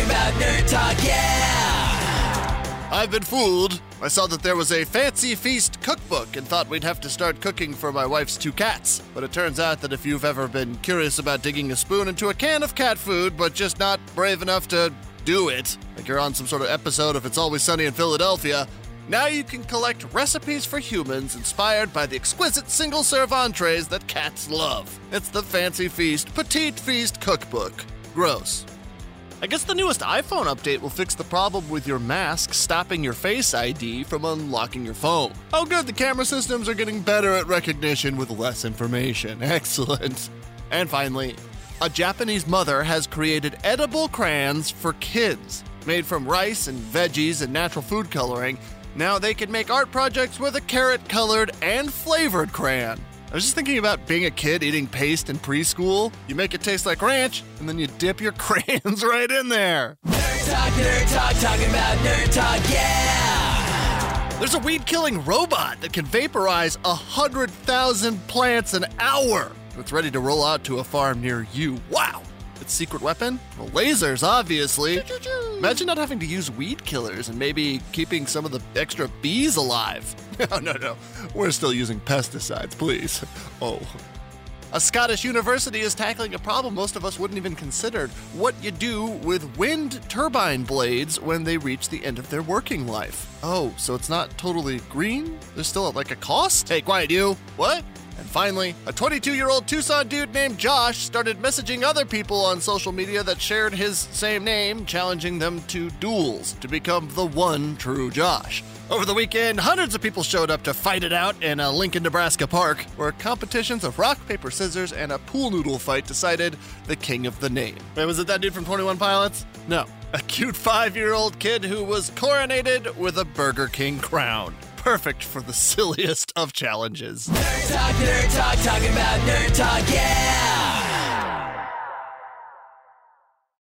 talking about nerd talk, yeah! I've been fooled. I saw that there was a fancy feast cookbook and thought we'd have to start cooking for my wife's two cats. But it turns out that if you've ever been curious about digging a spoon into a can of cat food, but just not brave enough to do it, like you're on some sort of episode of It's Always Sunny in Philadelphia, now you can collect recipes for humans inspired by the exquisite single serve entrees that cats love. It's the Fancy Feast Petite Feast Cookbook. Gross. I guess the newest iPhone update will fix the problem with your mask stopping your Face ID from unlocking your phone. Oh, good, the camera systems are getting better at recognition with less information. Excellent. And finally, a Japanese mother has created edible crayons for kids. Made from rice and veggies and natural food coloring, now they can make art projects with a carrot colored and flavored crayon. I was just thinking about being a kid eating paste in preschool. You make it taste like ranch, and then you dip your crayons right in there. Nerd talk, nerd talk, talking about nerd talk, yeah! There's a weed killing robot that can vaporize a 100,000 plants an hour. It's ready to roll out to a farm near you. Wow! Its secret weapon? Well, lasers, obviously. Imagine not having to use weed killers and maybe keeping some of the extra bees alive. No, oh, no, no. We're still using pesticides, please. Oh. A Scottish university is tackling a problem most of us wouldn't even consider what you do with wind turbine blades when they reach the end of their working life. Oh, so it's not totally green? There's still like a cost? Hey, quiet you. What? And finally, a 22 year old Tucson dude named Josh started messaging other people on social media that shared his same name, challenging them to duels to become the one true Josh. Over the weekend, hundreds of people showed up to fight it out in a Lincoln, Nebraska park, where competitions of rock, paper, scissors, and a pool noodle fight decided the king of the name. Wait, was it that dude from 21 Pilots? No. A cute five year old kid who was coronated with a Burger King crown. Perfect for the silliest of challenges. Nerd talk, nerd talk, talking about nerd talk, yeah!